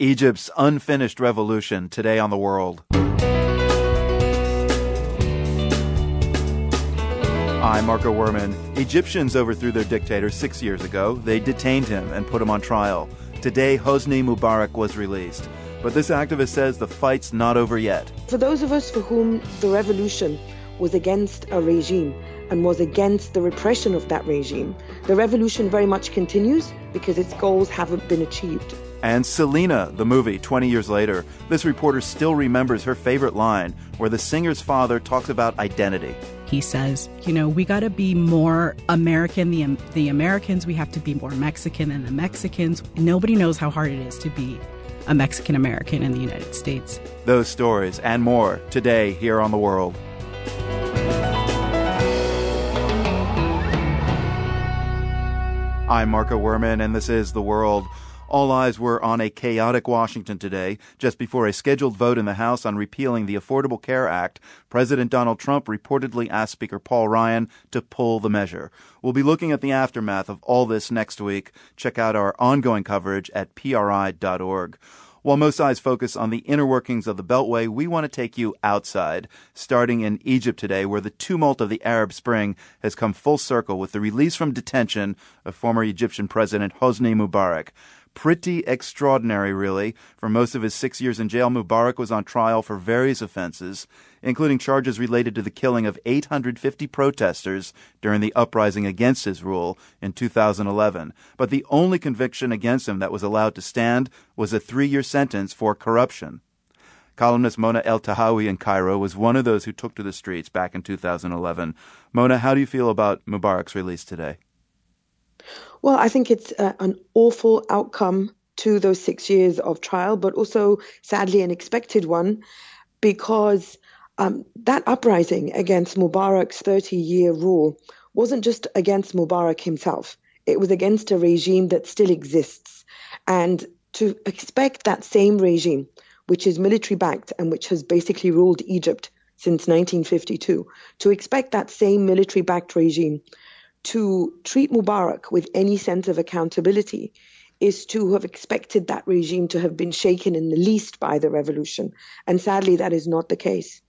Egypt's unfinished revolution today on the world. I'm Marco Werman. Egyptians overthrew their dictator six years ago. They detained him and put him on trial. Today, Hosni Mubarak was released. But this activist says the fight's not over yet. For those of us for whom the revolution was against a regime and was against the repression of that regime, the revolution very much continues because its goals haven't been achieved. And Selena, the movie, 20 years later, this reporter still remembers her favorite line where the singer's father talks about identity. He says, you know, we got to be more American the the Americans, we have to be more Mexican than the Mexicans. Nobody knows how hard it is to be a Mexican American in the United States. Those stories and more today here on The World. I'm Marco Werman, and this is The World. All eyes were on a chaotic Washington today. Just before a scheduled vote in the House on repealing the Affordable Care Act, President Donald Trump reportedly asked Speaker Paul Ryan to pull the measure. We'll be looking at the aftermath of all this next week. Check out our ongoing coverage at pri.org. While most eyes focus on the inner workings of the Beltway, we want to take you outside, starting in Egypt today, where the tumult of the Arab Spring has come full circle with the release from detention of former Egyptian President Hosni Mubarak pretty extraordinary, really. For most of his six years in jail, Mubarak was on trial for various offenses, including charges related to the killing of 850 protesters during the uprising against his rule in 2011. But the only conviction against him that was allowed to stand was a three year sentence for corruption. Columnist Mona Eltahawy in Cairo was one of those who took to the streets back in 2011. Mona, how do you feel about Mubarak's release today? Well, I think it's uh, an awful outcome to those six years of trial, but also sadly an expected one because um, that uprising against Mubarak's 30 year rule wasn't just against Mubarak himself, it was against a regime that still exists. And to expect that same regime, which is military backed and which has basically ruled Egypt since 1952, to expect that same military backed regime to treat Mubarak with any sense of accountability is to have expected that regime to have been shaken in the least by the revolution. And sadly, that is not the case.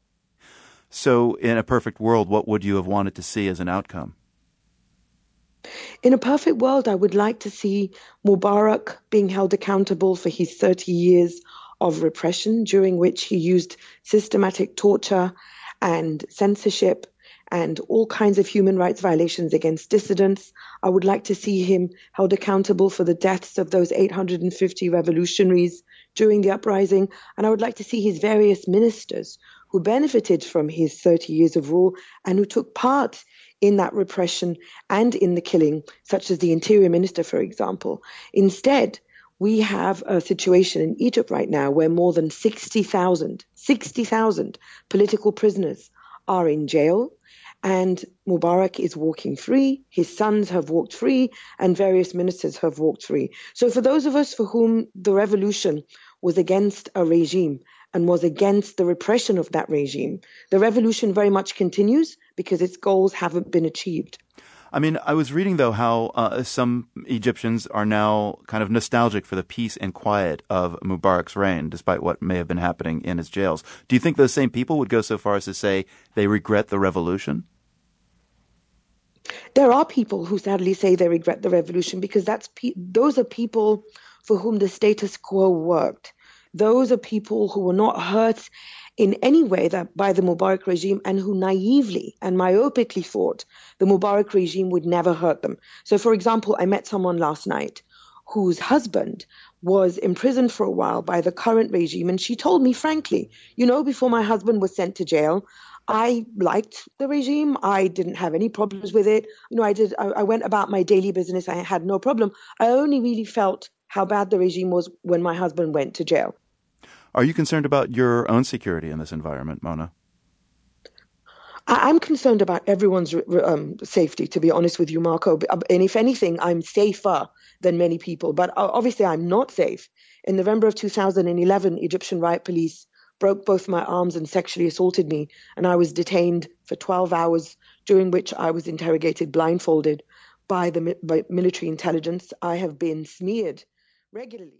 So, in a perfect world, what would you have wanted to see as an outcome? In a perfect world, I would like to see Mubarak being held accountable for his 30 years of repression, during which he used systematic torture and censorship and all kinds of human rights violations against dissidents. I would like to see him held accountable for the deaths of those 850 revolutionaries during the uprising. And I would like to see his various ministers who benefited from his 30 years of rule and who took part in that repression and in the killing, such as the interior minister, for example. Instead, we have a situation in Egypt right now where more than 60,000, 60,000 political prisoners are in jail and Mubarak is walking free, his sons have walked free, and various ministers have walked free. So, for those of us for whom the revolution was against a regime and was against the repression of that regime, the revolution very much continues because its goals haven't been achieved. I mean, I was reading though how uh, some Egyptians are now kind of nostalgic for the peace and quiet of Mubarak's reign, despite what may have been happening in his jails. Do you think those same people would go so far as to say they regret the revolution? There are people who sadly say they regret the revolution because that's pe- those are people for whom the status quo worked. Those are people who were not hurt in any way that by the Mubarak regime and who naively and myopically thought the Mubarak regime would never hurt them. So, for example, I met someone last night whose husband was imprisoned for a while by the current regime. And she told me frankly, you know, before my husband was sent to jail, I liked the regime. I didn't have any problems with it. You know, I did. I, I, went about my daily business. I had no problem. I only really felt how bad the regime was when my husband went to jail. Are you concerned about your own security in this environment, Mona? I, am concerned about everyone's um, safety, to be honest with you, Marco. Uh, and if anything, I'm safer than many people. But uh, obviously, I'm not safe. In November of 2011, Egyptian riot police broke both my arms and sexually assaulted me, and I was detained for 12 hours, during which I was interrogated blindfolded by the by military intelligence. I have been smeared regularly.